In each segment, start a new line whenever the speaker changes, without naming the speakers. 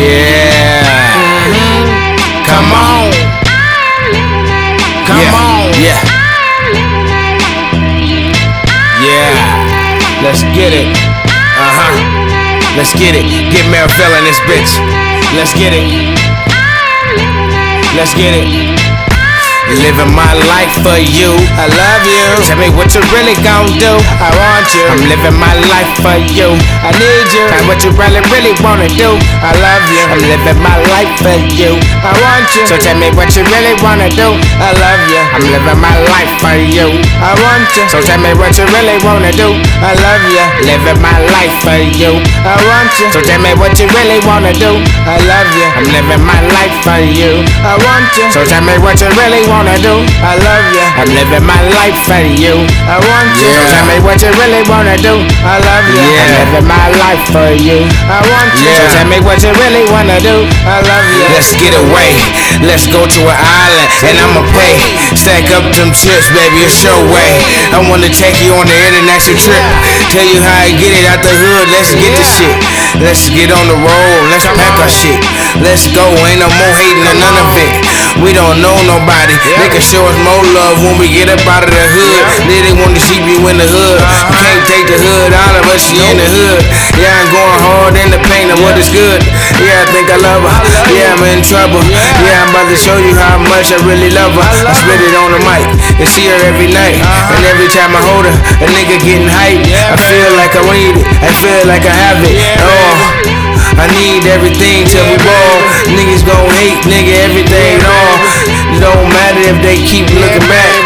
Yeah. Come on. Come
Yeah.
on.
Yeah.
Yeah. Let's get it. Uh huh. Let's get it. Get Marifel in this bitch. Let's get it. Let's get it. Living my life for you. I love you. Tell me what you really gon' do. I want you. I'm living my life for you. I need you. And what you really, really wanna do. I love you. I'm living my life for you. I want you. So tell me what you really wanna do. I love you. I'm living my life for you. I want you. So tell me what you really wanna do. I love you. Living my life for you. I want you. So tell me what you really wanna do. I love you. I'm living my life for you. I want you. So tell me what you really wanna do. I love you. I'm living my life for you. I want you. So tell me what you really wanna do. I love you. I'm living my life for you. I want you. So tell me what you really wanna do. I love you.
Let's get away. Let's go to an island and I'ma pay. Stack up them chips, baby, it's your way. I wanna take you on the international trip. Tell you how I get it out the hood. Let's get the shit. Let's get on the road. Let's pack our shit. Let's go. Ain't no more hating or none of it. We don't know nobody. They can show us more love when we get up out of the hood. They they wanna see you in the hood. You can't take the hood out of us. You in the hood. Yeah, I'm going hard is good. Yeah, I think I love her. Yeah, I'm in trouble. Yeah, I'm about to show you how much I really love her. I spit it on the mic and see her every night. And every time I hold her, a nigga getting hype. I feel like I need it. I feel like I have it. Oh. I need everything till we ball. Niggas gon' hate, nigga, everything on. It don't matter if they keep looking back.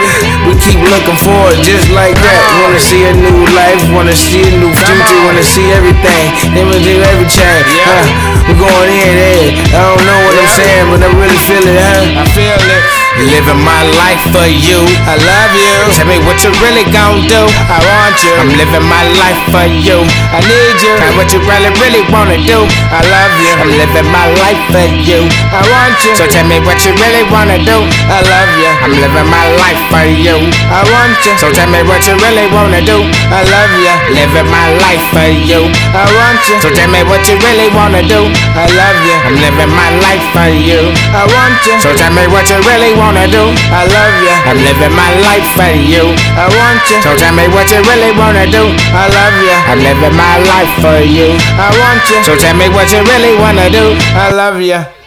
Keep looking for it just like that. Wanna see a new life, wanna see a new future, wanna see everything. Then we do every change. Huh? We're going in there. I don't know what I'm saying, but I really feel it, huh?
I feel it.
Living my life for you.
I love you.
Tell me what you really gon' do.
I want you.
I'm living my life for you.
I need you.
And what you really, really wanna do.
I love you.
I'm living my life for you.
I want you.
So tell me what you really wanna do.
I love you.
I'm living my life for you.
I want you.
So tell me what you really wanna do.
I love you.
Living my life for you.
I want you.
So tell me what you really wanna do.
I love you.
I'm living my life for you.
I want you.
So tell me what you really wanna do.
I love you.
I'm living my life for you.
I want you.
So tell me what you really wanna do.
I love you.
I'm living my life for you.
I want you.
So tell me what you really wanna do.
I love you.